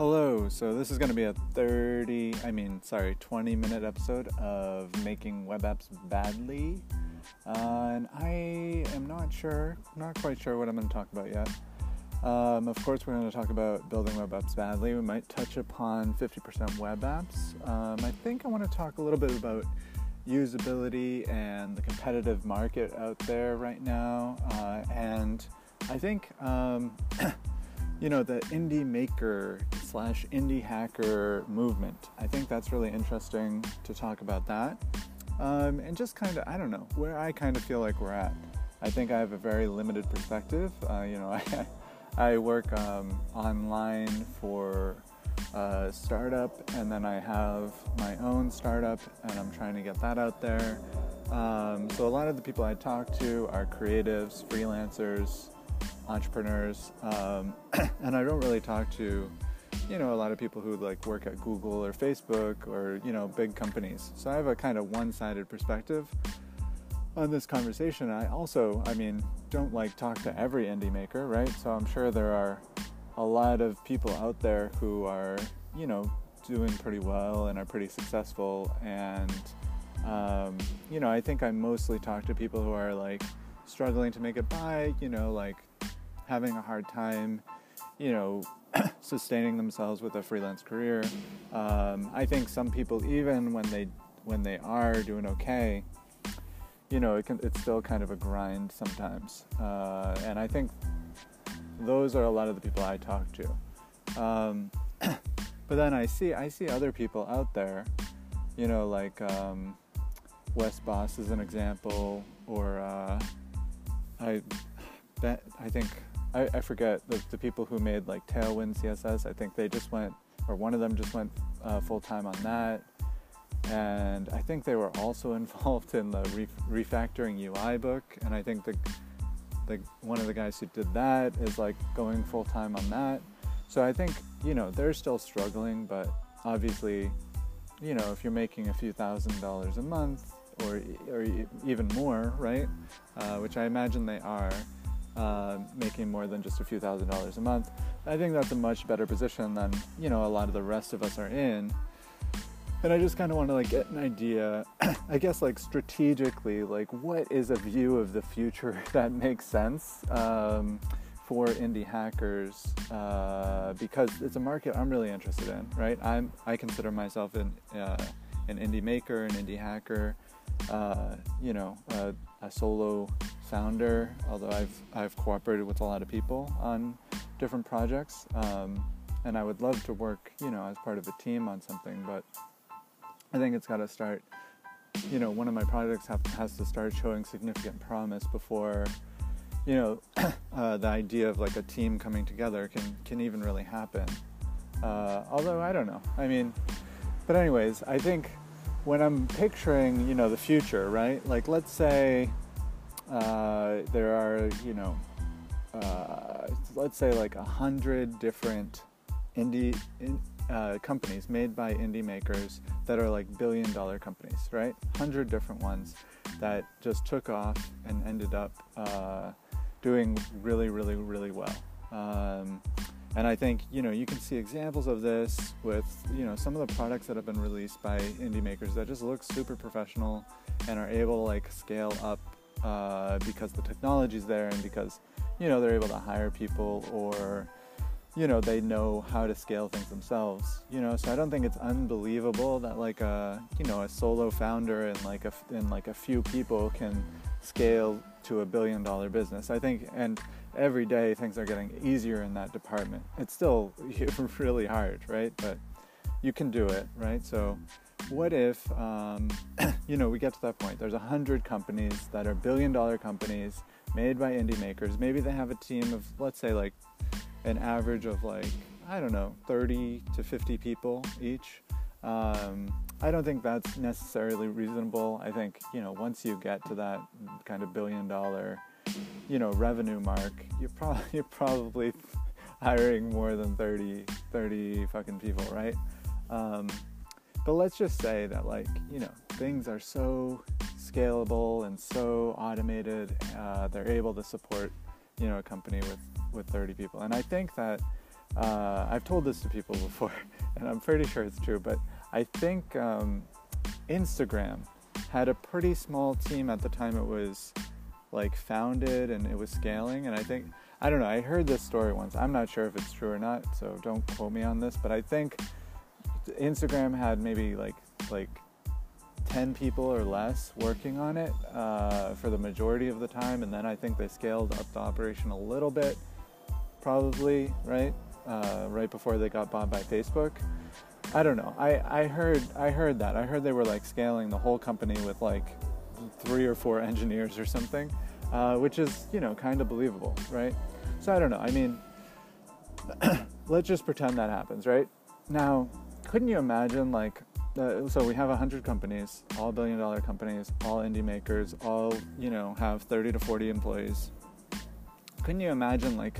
Hello, so this is going to be a 30, I mean, sorry, 20 minute episode of making web apps badly. Uh, and I am not sure, not quite sure what I'm going to talk about yet. Um, of course, we're going to talk about building web apps badly. We might touch upon 50% web apps. Um, I think I want to talk a little bit about usability and the competitive market out there right now. Uh, and I think, um, you know, the indie maker slash indie hacker movement. I think that's really interesting to talk about that. Um, and just kind of, I don't know, where I kind of feel like we're at. I think I have a very limited perspective. Uh, you know, I, I work um, online for a startup, and then I have my own startup, and I'm trying to get that out there. Um, so a lot of the people I talk to are creatives, freelancers, entrepreneurs, um, and I don't really talk to, you know, a lot of people who like work at Google or Facebook or you know big companies. So I have a kind of one-sided perspective on this conversation. I also, I mean, don't like talk to every indie maker, right? So I'm sure there are a lot of people out there who are, you know, doing pretty well and are pretty successful. And, um, you know, I think I mostly talk to people who are like struggling to make it by, you know, like having a hard time, you know, sustaining themselves with a freelance career. Um, I think some people, even when they when they are doing okay, you know, it can, it's still kind of a grind sometimes. Uh, and I think those are a lot of the people I talk to. Um, but then I see I see other people out there, you know, like um, Wes Bos is an example, or uh, I I think I, I forget the, the, people who made like Tailwind CSS. I think they just went, or one of them just went uh, full time on that. And I think they were also involved in the re- refactoring UI book. And I think the, the one of the guys who did that is like going full time on that. So I think you know they're still struggling, but obviously, you know if you're making a few thousand dollars a month or or even more, right? Uh, which I imagine they are uh, making more than just a few thousand dollars a month. I think that's a much better position than you know a lot of the rest of us are in. And I just kind of want to like get an idea, I guess like strategically, like what is a view of the future that makes sense um, for indie hackers uh, because it's a market I'm really interested in, right? I'm I consider myself an uh, an indie maker, an indie hacker, uh, you know, a, a solo founder, although I've I've cooperated with a lot of people on different projects, um, and I would love to work, you know, as part of a team on something. But I think it's got to start. You know, one of my projects have, has to start showing significant promise before, you know, uh, the idea of like a team coming together can can even really happen. Uh, although I don't know. I mean, but anyways, I think when I'm picturing, you know, the future, right? Like, let's say uh, there are, you know, uh, let's say like a hundred different indie in, uh, companies made by indie makers that are like billion dollar companies, right? Hundred different ones that just took off and ended up uh, doing really, really, really well. Um, and I think you know you can see examples of this with you know some of the products that have been released by indie makers that just look super professional and are able to like scale up uh, because the technology's there and because you know they're able to hire people or you know they know how to scale things themselves you know? So i don't think it's unbelievable that like a you know a solo founder and like a and like a few people can scale to a billion dollar business. I think and every day things are getting easier in that department. It's still really hard right? But you can do it right? So what if um, you know we get to that point. There's a hundred companies that are billion dollar companies made by indie makers. Maybe they have a team of let's say like an average of like i don't know 30 to 50 people each. Um, i don't think that's necessarily reasonable. I think you know once you get to that kind of billion dollar you know revenue mark you're probably you're probably hiring more than 30 30 fucking people right? Um, but let's just say that, like, you know, things are so scalable and so automated, uh, they're able to support, you know, a company with, with 30 people. And I think that uh, I've told this to people before, and I'm pretty sure it's true, but I think um, Instagram had a pretty small team at the time it was like founded and it was scaling, and I think I don't know. I heard this story once. I'm not sure if it's true or not, so don't quote me on this. But I think Instagram had maybe like like 10 people or less working on it uh, for the majority of the time, and then I think they scaled up the operation a little bit, probably right, uh, right before they got bought by Facebook. I don't know. I, I heard I heard that. I heard they were like scaling the whole company with like three or four engineers or something, uh, which is you know kind of believable, right? So I don't know. I mean, let's just pretend that happens, right? Now, couldn't you imagine like uh, so we have 100 companies all billion dollar companies all indie makers all you know have 30 to 40 employees. Couldn't you imagine like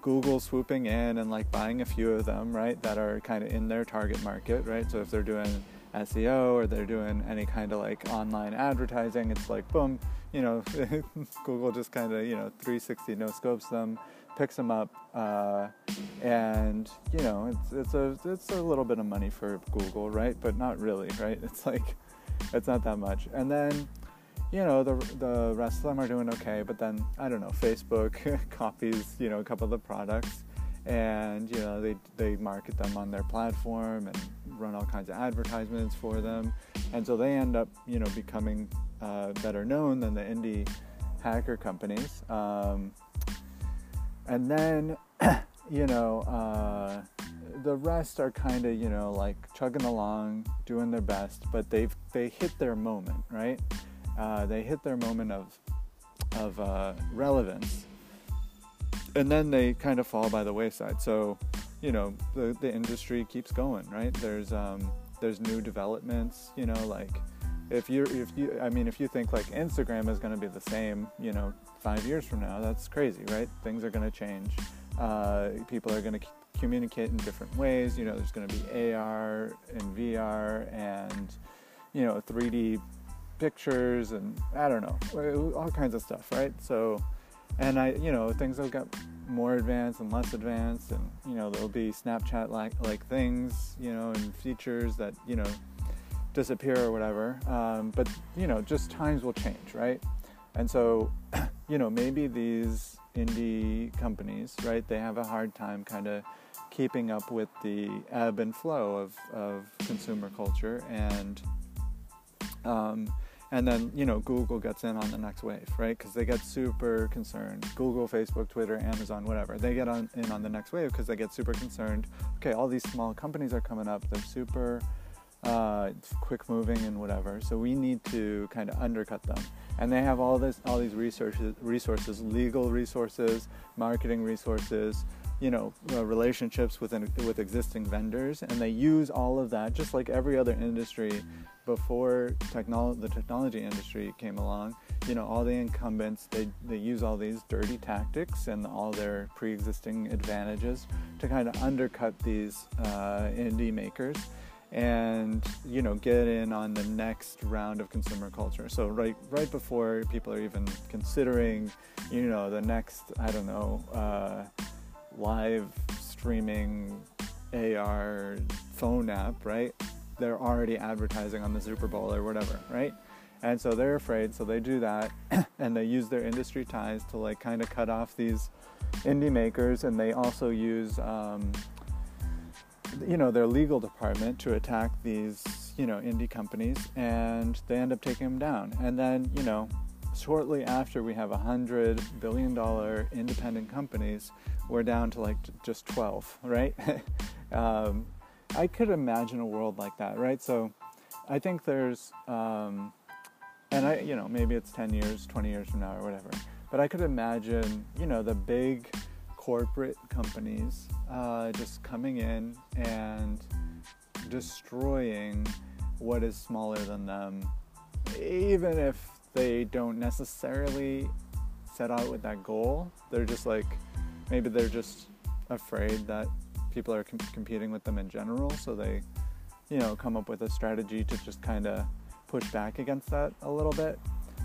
google swooping in and like buying a few of them right that are kind of in their target market right? So if they're doing seo or they're doing any kind of like online advertising it's like boom you know google just kind of you know 360 no scopes them picks them up, uh, and you know it's it's a it's a little bit of money for Google, right? But not really, right? It's like it's not that much. And then you know the the rest of them are doing okay, but then I don't know. Facebook copies you know a couple of the products, and you know they they market them on their platform and run all kinds of advertisements for them, and so they end up you know becoming uh, better known than the indie hacker companies. Um, and then you know uh, the rest are kind of you know like chugging along doing their best but they've they hit their moment right? Uh, they hit their moment of of uh, relevance. And then they kind of fall by the wayside. So you know the, the industry keeps going right? There's um, there's new developments you know like if you if you i mean if you think like instagram is going to be the same you know five years from now, that's crazy, right? Things are going to change. Uh, people are going to c- communicate in different ways. You know, there's going to be AR and VR and, you know, 3D pictures and I don't know, all kinds of stuff, right? So, and I, you know, things will get more advanced and less advanced, and you know, there'll be Snapchat like like things, you know, and features that you know disappear or whatever. Um, but you know, just times will change, right? And so you know, maybe these indie companies, right, they have a hard time kind of keeping up with the ebb and flow of, of consumer culture and um, and then you know google gets in on the next wave right because they get super concerned google facebook twitter amazon whatever they get on in on the next wave because they get super concerned okay all these small companies are coming up they're super uh, quick moving and whatever. So we need to kind of undercut them. And they have all this, all these resources, resources, legal resources, marketing resources, you know, uh, relationships with with existing vendors, and they use all of that, just like every other industry before technolo- the technology industry came along. You know, all the incumbents they they use all these dirty tactics and all their pre-existing advantages to kind of undercut these uh, indie makers and you know get in on the next round of consumer culture. So right right before people are even considering you know the next i don't know uh, live streaming ar phone app right? They're already advertising on the super bowl or whatever right? And so they're afraid so they do that and they use their industry ties to like kind of cut off these indie makers and they also use um, you know their legal department to attack these you know indie companies and they end up taking them down. And then you know shortly after we have a hundred billion dollar independent companies. We're down to like just 12 right? Um, i could imagine a world like that right? So i think there's um, and i you know maybe it's 10 years 20 years from now or whatever but i could imagine you know the big corporate companies uh, just coming in and destroying what is smaller than them, even if they don't necessarily set out with that goal. They're just like, maybe they're just afraid that people are com- competing with them in general, so they, you know, come up with a strategy to just kind of push back against that a little bit.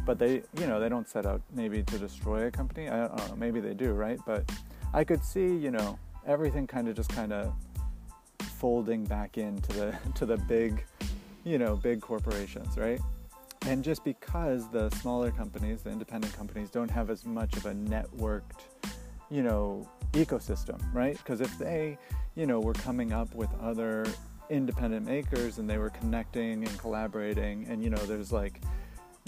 But they, you know, they don't set out maybe to destroy a company. I don't know, maybe they do, right? But I could see, you know, everything kind of just kind of folding back into the to the big, you know, big corporations, right? And just because the smaller companies, the independent companies, don't have as much of a networked, you know, ecosystem, right? Because if they, you know, were coming up with other independent makers and they were connecting and collaborating, and you know, there's like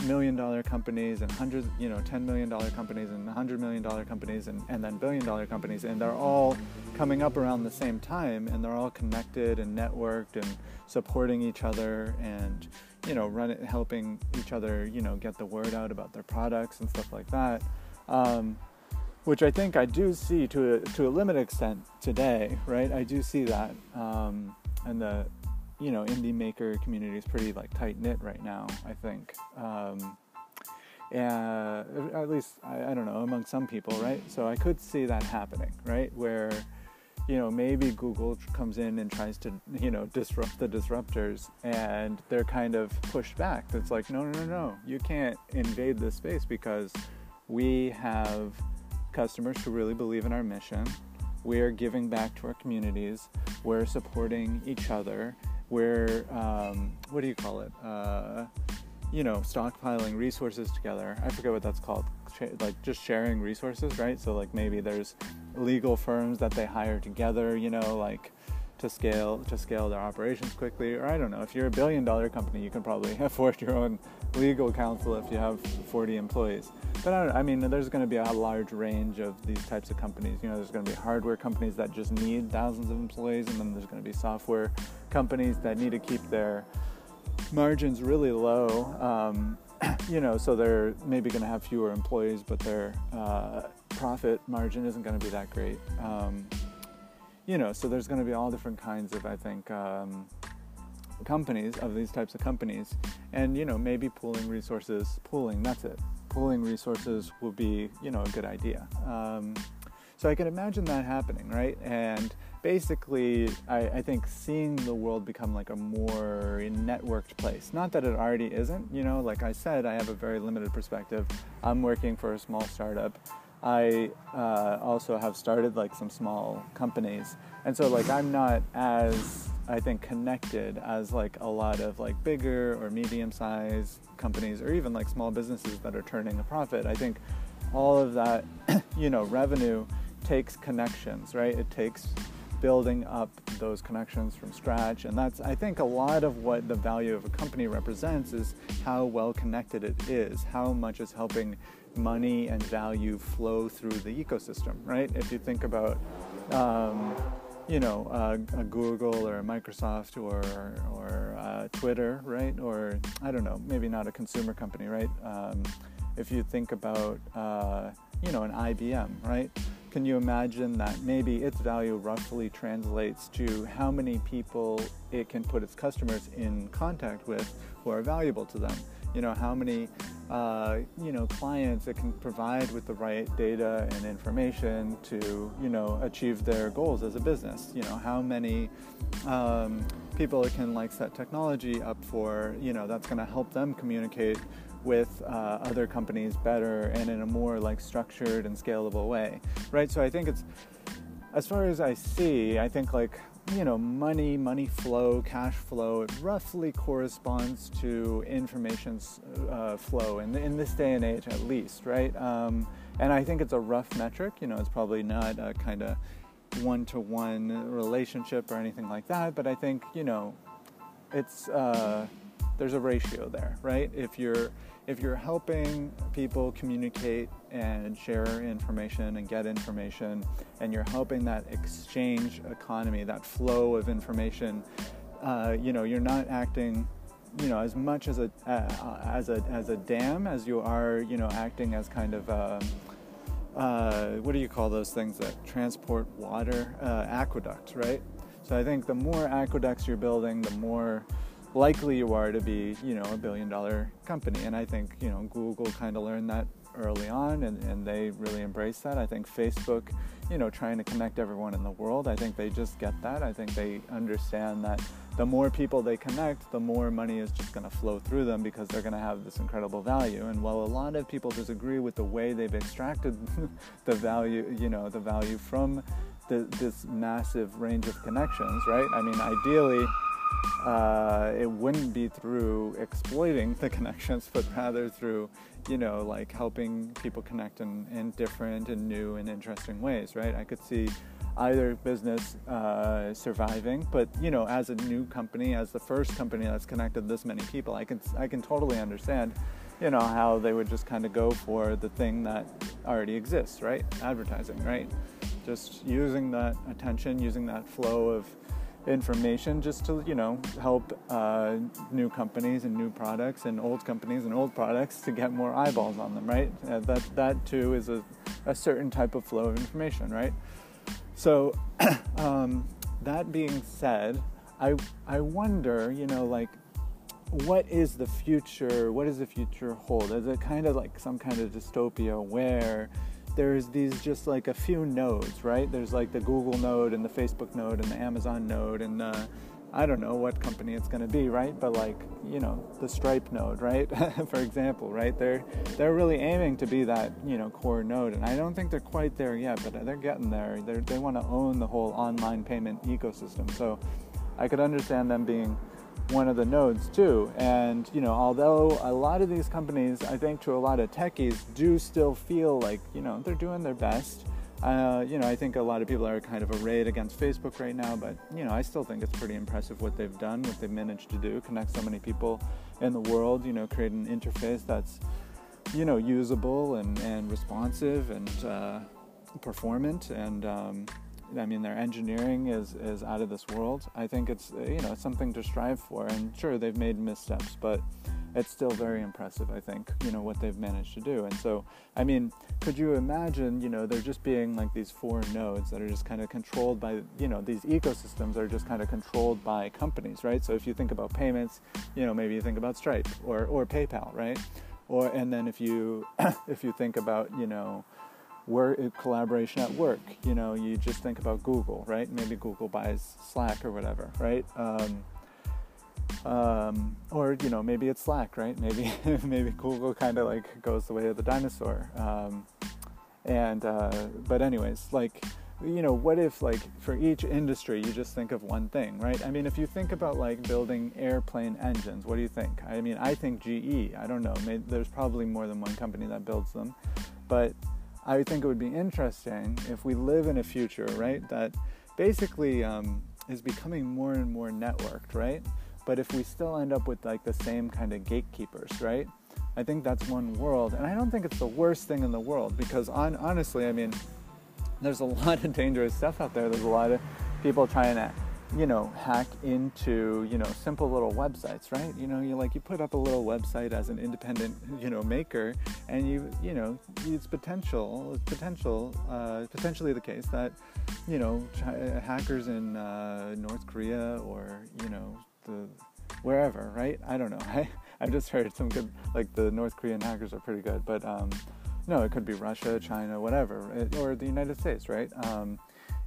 million dollar companies and hundreds, you know, $10 million companies and $100 million companies and, and then billion dollar companies. And they're all coming up around the same time and they're all connected and networked and supporting each other and, you know, running, helping each other, you know, get the word out about their products and stuff like that. Um, which I think I do see to a, to a limited extent today, right? I do see that. Um, and the you know indie maker community is pretty like tight knit right now. I think, um, at least I, I, don't know among some people, right? So I could see that happening, right? Where you know maybe Google comes in and tries to you know disrupt the disruptors, and they're kind of pushed back. It's like no, no, no, no, you can't invade this space because we have customers who really believe in our mission. We are giving back to our communities. We're supporting each other we're um, what do you call it? Uh, you know, stockpiling resources together. I forget what that's called. Like just sharing resources, right? So like maybe there's legal firms that they hire together. You know, like to scale to scale their operations quickly. Or I don't know. If you're a billion dollar company, you can probably afford your own legal counsel if you have 40 employees. But I, I mean, there's going to be a large range of these types of companies. You know, there's going to be hardware companies that just need thousands of employees, and then there's going to be software companies that need to keep their margins really low. Um, you know, so they're maybe going to have fewer employees, but their uh, profit margin isn't going to be that great. Um, you know, so there's going to be all different kinds of, I think, um, companies of these types of companies, and you know, maybe pooling resources, pooling. That's it pooling resources would be, you know, a good idea. Um, so I can imagine that happening, right? And basically, I, I, think seeing the world become like a more networked place. Not that it already isn't, you know, like I said, I have a very limited perspective. I'm working for a small startup. I uh, also have started like some small companies. And so, like, I'm not as I think connected as like a lot of like bigger or medium sized companies or even like small businesses that are turning a profit. I think all of that, you know, revenue takes connections, right? It takes building up those connections from scratch. And that's, I think, a lot of what the value of a company represents is how well connected it is, how much is helping money and value flow through the ecosystem, right? If you think about, um, you know, uh, a Google or a Microsoft or or uh, Twitter, right? Or I don't know, maybe not a consumer company, right? Um, if you think about, uh, you know, an IBM, right? Can you imagine that maybe its value roughly translates to how many people it can put its customers in contact with who are valuable to them? You know, how many uh, you know clients it can provide with the right data and information to you know achieve their goals as a business. You know how many um, people can like set technology up for you know that's going to help them communicate with uh, other companies better and in a more like structured and scalable way right? So i think it's as far as i see i think like you know, money, money flow, cash flow, it roughly corresponds to information uh, flow in, in this day and age, at least, right? Um, and I think it's a rough metric. You know, it's probably not a kind of one to one relationship or anything like that, but I think, you know, it's, uh, there's a ratio there, right? If you're, if you're helping people communicate and share information and get information, and you're helping that exchange economy, that flow of information, uh, you know, you're not acting, you know, as much as a uh, as a as a dam as you are, you know, acting as kind of a, uh, what do you call those things that transport water? Uh, aqueducts, right? So I think the more aqueducts you're building, the more likely you are to be, you know, a billion dollar company. And I think, you know, Google kind of learned that early on and, and they really embrace that. I think Facebook, you know, trying to connect everyone in the world, I think they just get that. I think they understand that the more people they connect, the more money is just going to flow through them because they're going to have this incredible value. And while a lot of people disagree with the way they've extracted the value, you know, the value from th- this massive range of connections, right? I mean, ideally, uh, it wouldn't be through exploiting the connections, but rather through, you know, like helping people connect in, in different and new and interesting ways, right? I could see either business uh, surviving, but you know, as a new company, as the first company that's connected this many people, I can I can totally understand, you know, how they would just kind of go for the thing that already exists, right? Advertising, right? Just using that attention, using that flow of information just to you know help uh, new companies and new products and old companies and old products to get more eyeballs on them right? Uh, that that too is a, a certain type of flow of information right? So um, that being said I I wonder you know like what is the future what does the future hold? Is it kind of like some kind of dystopia where there's these just like a few nodes, right? There's like the Google node and the Facebook node and the Amazon node and uh, I don't know what company it's going to be, right? But like you know the Stripe node, right? For example, right? They're they're really aiming to be that you know core node, and I don't think they're quite there yet, but they're getting there. They're, they want to own the whole online payment ecosystem. So I could understand them being one of the nodes too. And you know, although a lot of these companies, I think to a lot of techies, do still feel like you know they're doing their best. Uh, you know, I think a lot of people are kind of arrayed against Facebook right now, but you know, I still think it's pretty impressive what they've done, what they've managed to do, connect so many people in the world. You know, create an interface that's you know usable and and responsive and uh, performant and um, I mean, their engineering is, is out of this world. I think it's you know something to strive for. And sure, they've made missteps, but it's still very impressive. I think you know what they've managed to do. And so, I mean, could you imagine you know there just being like these four nodes that are just kind of controlled by you know these ecosystems are just kind of controlled by companies, right? So if you think about payments, you know maybe you think about Stripe or or PayPal, right? Or and then if you if you think about you know work collaboration at work. You know, you just think about Google, right? Maybe Google buys Slack or whatever, right? Um, um, or you know, maybe it's Slack, right? Maybe maybe Google kind of like goes the way of the dinosaur. Um, and uh, but anyways, like you know, what if like for each industry you just think of one thing, right? I mean, if you think about like building airplane engines, what do you think? I mean, I think GE. I don't know. Maybe, there's probably more than one company that builds them, but I think it would be interesting if we live in a future, right, that basically um, is becoming more and more networked, right? But if we still end up with like the same kind of gatekeepers, right? I think that's one world, and I don't think it's the worst thing in the world because on, honestly, I mean, there's a lot of dangerous stuff out there. There's a lot of people trying to you know, hack into, you know, simple little websites, right? You know, you like you put up a little website as an independent, you know, maker, and you, you know, it's potential, it's potential, uh, potentially the case that, you know, hackers in uh, North Korea or you know the wherever, right? I don't know. I I've just heard some good, like the North Korean hackers are pretty good, but um, no, it could be Russia, China, whatever, or the United States, right? Um,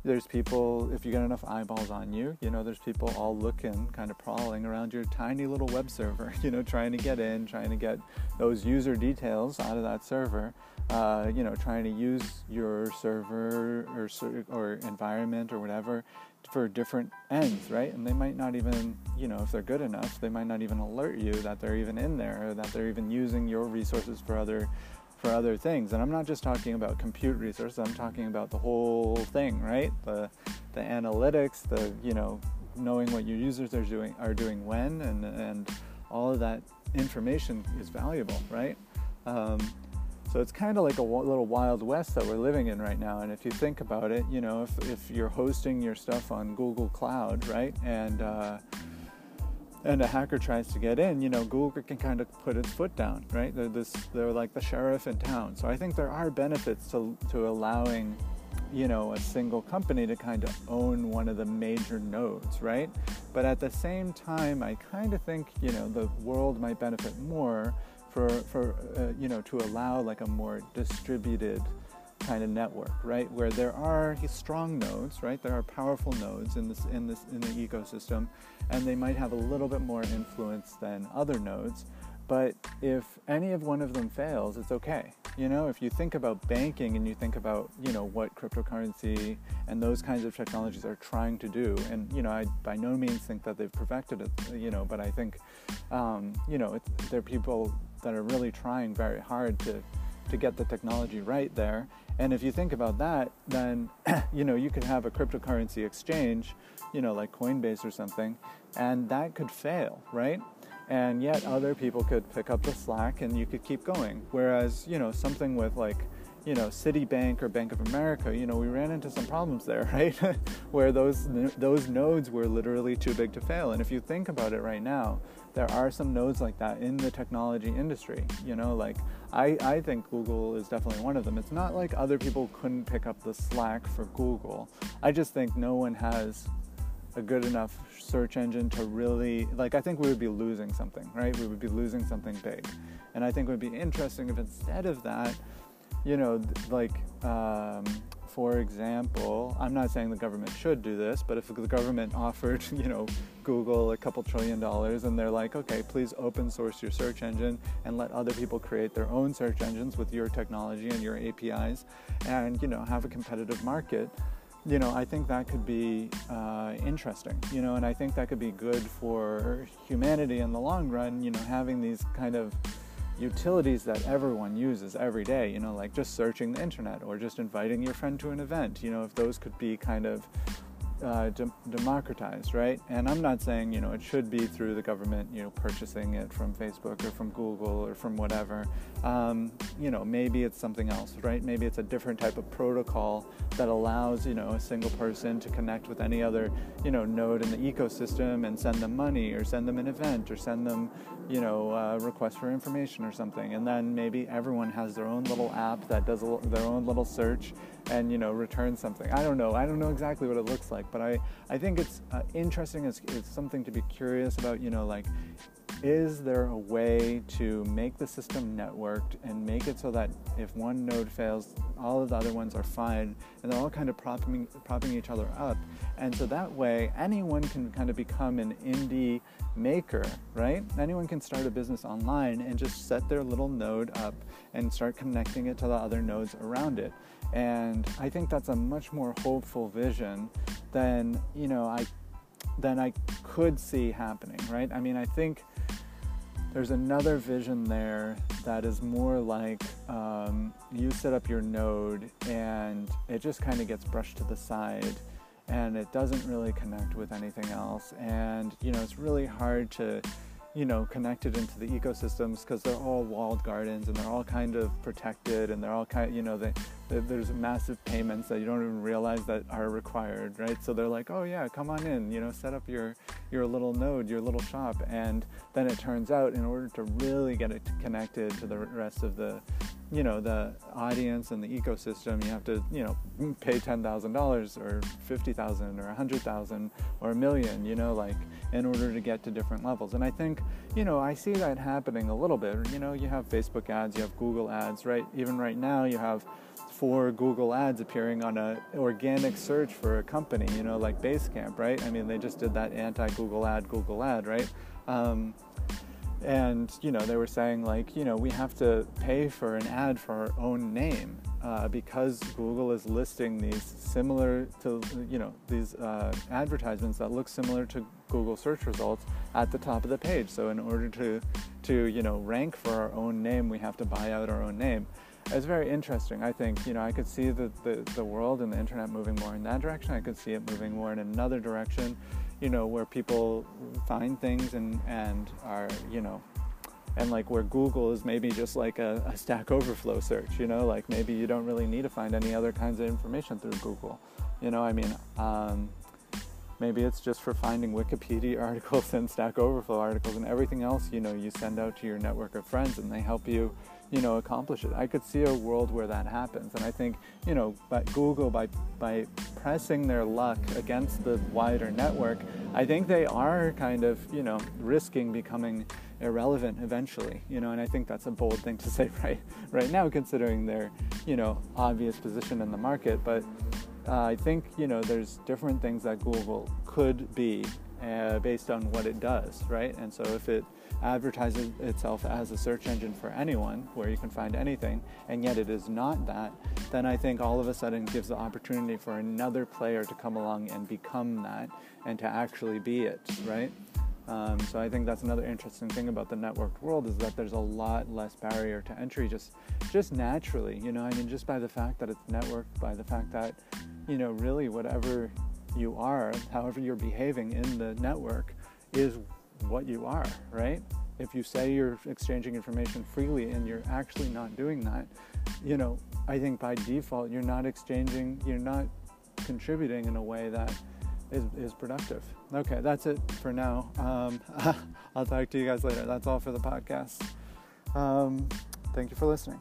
there's people if you get enough eyeballs on you you know there's people all looking kind of prowling around your tiny little web server you know trying to get in trying to get those user details out of that server uh, you know trying to use your server or or environment or whatever for different ends right? And they might not even you know if they're good enough they might not even alert you that they're even in there or that they're even using your resources for other for other things. And I'm not just talking about compute resources, I'm talking about the whole thing, right? The the analytics, the you know, knowing what your users are doing are doing when and and all of that information is valuable, right? Um, so it's kind of like a little wild west that we're living in right now. And if you think about it, you know, if, if you're hosting your stuff on Google Cloud, right, and uh, and a hacker tries to get in, you know, Google can kind of put its foot down, right? They're this, they're like the sheriff in town. So I think there are benefits to to allowing, you know, a single company to kind of own one of the major nodes, right? But at the same time, I kind of think, you know, the world might benefit more for for uh, you know to allow like a more distributed kind of network, right? Where there are strong nodes, right? There are powerful nodes in this in this in the ecosystem, and they might have a little bit more influence than other nodes. but if any of one of them fails, it's okay. You know, if you think about banking and you think about, you know, what cryptocurrency and those kinds of technologies are trying to do, and, you know, I by no means think that they've perfected it, you know, but I think, um, you know, there are people that are really trying very hard to, to get the technology right there. And if you think about that, then, you know, you could have a cryptocurrency exchange, you know, like Coinbase or something, and that could fail, right? and yet other people could pick up the slack and you could keep going. Whereas, you know, something with like, you know, Citibank or Bank of America, you know, we ran into some problems there, right? Where those those nodes were literally too big to fail. And if you think about it right now, there are some nodes like that in the technology industry. You know, like I, I think Google is definitely one of them. It's not like other people couldn't pick up the slack for Google. I just think no one has a good enough search engine to really like i think we would be losing something right we would be losing something big and i think it would be interesting if instead of that you know like um, for example i'm not saying the government should do this but if the government offered you know google a couple trillion dollars and they're like okay please open source your search engine and let other people create their own search engines with your technology and your apis and you know have a competitive market you know, I think that could be uh, interesting, you know, and I think that could be good for humanity in the long run, you know, having these kind of utilities that everyone uses every day, you know, like just searching the internet or just inviting your friend to an event, you know, if those could be kind of uh, de- democratized, right? And I'm not saying you know it should be through the government, you know, purchasing it from Facebook or from Google or from whatever. Um, you know, maybe it's something else, right? Maybe it's a different type of protocol that allows you know a single person to connect with any other you know node in the ecosystem and send them money or send them an event or send them you know a request for information or something. And then maybe everyone has their own little app that does their own little search and you know return something. I don't know. I don't know exactly what it looks like, but I I think it's uh, interesting. It's, it's something to be curious about. You know, like is there a way to make the system networked and make it so that if one node fails, all of the other ones are fine and they're all kind of propping, propping each other up? And so that way, anyone can kind of become an indie maker, right? Anyone can start a business online and just set their little node up and start connecting it to the other nodes around it. And I think that's a much more hopeful vision than, you know, I than I could see happening, right? I mean, I think there's another vision there that is more like um, you set up your node and it just kind of gets brushed to the side and it doesn't really connect with anything else. And, you know, it's really hard to you know, connected into the ecosystems because they're all walled gardens and they're all kind of protected and they're all kind, you know, they, they, there's massive payments that you don't even realize that are required, right? So they're like, oh yeah, come on in, you know, set up your your little node, your little shop, and then it turns out in order to really get it connected to the rest of the you know the audience and the ecosystem you have to you know pay $10,000 or 50,000 or 100,000 or a million you know like in order to get to different levels. And I think you know I see that happening a little bit. You know you have Facebook ads you have Google ads right? Even right now you have four Google ads appearing on a organic search for a company you know like Basecamp right? I mean they just did that anti Google ad Google ad right? Um, and you know they were saying like you know we have to pay for an ad for our own name uh, because Google is listing these similar to you know these uh, advertisements that look similar to Google search results at the top of the page. So in order to to you know rank for our own name, we have to buy out our own name. It's very interesting. I think you know I could see the, the, the world and the internet moving more in that direction. I could see it moving more in another direction you know, where people find things and, and are, you know, and like where Google is maybe just like a, a, Stack Overflow search, you know, like maybe you don't really need to find any other kinds of information through Google. You know, I mean, um, maybe it's just for finding Wikipedia articles and Stack Overflow articles and everything else, you know, you send out to your network of friends and they help you you know, accomplish it. I could see a world where that happens, and I think, you know, but Google by by pressing their luck against the wider network, I think they are kind of, you know, risking becoming irrelevant eventually, you know, and I think that's a bold thing to say right right now, considering their, you know, obvious position in the market. But uh, I think, you know, there's different things that Google could be uh, based on what it does, right? And so if it advertises itself as a search engine for anyone where you can find anything, and yet it is not that, then I think all of a sudden gives the opportunity for another player to come along and become that and to actually be it, right? Um, so I think that's another interesting thing about the networked world is that there's a lot less barrier to entry just just naturally, you know, I mean just by the fact that it's networked, by the fact that, you know, really whatever you are, however you're behaving in the network is what you are, right? If you say you're exchanging information freely and you're actually not doing that, you know, I think by default you're not exchanging, you're not contributing in a way that is, is productive. Okay, that's it for now. Um, I'll talk to you guys later. That's all for the podcast. Um, thank you for listening.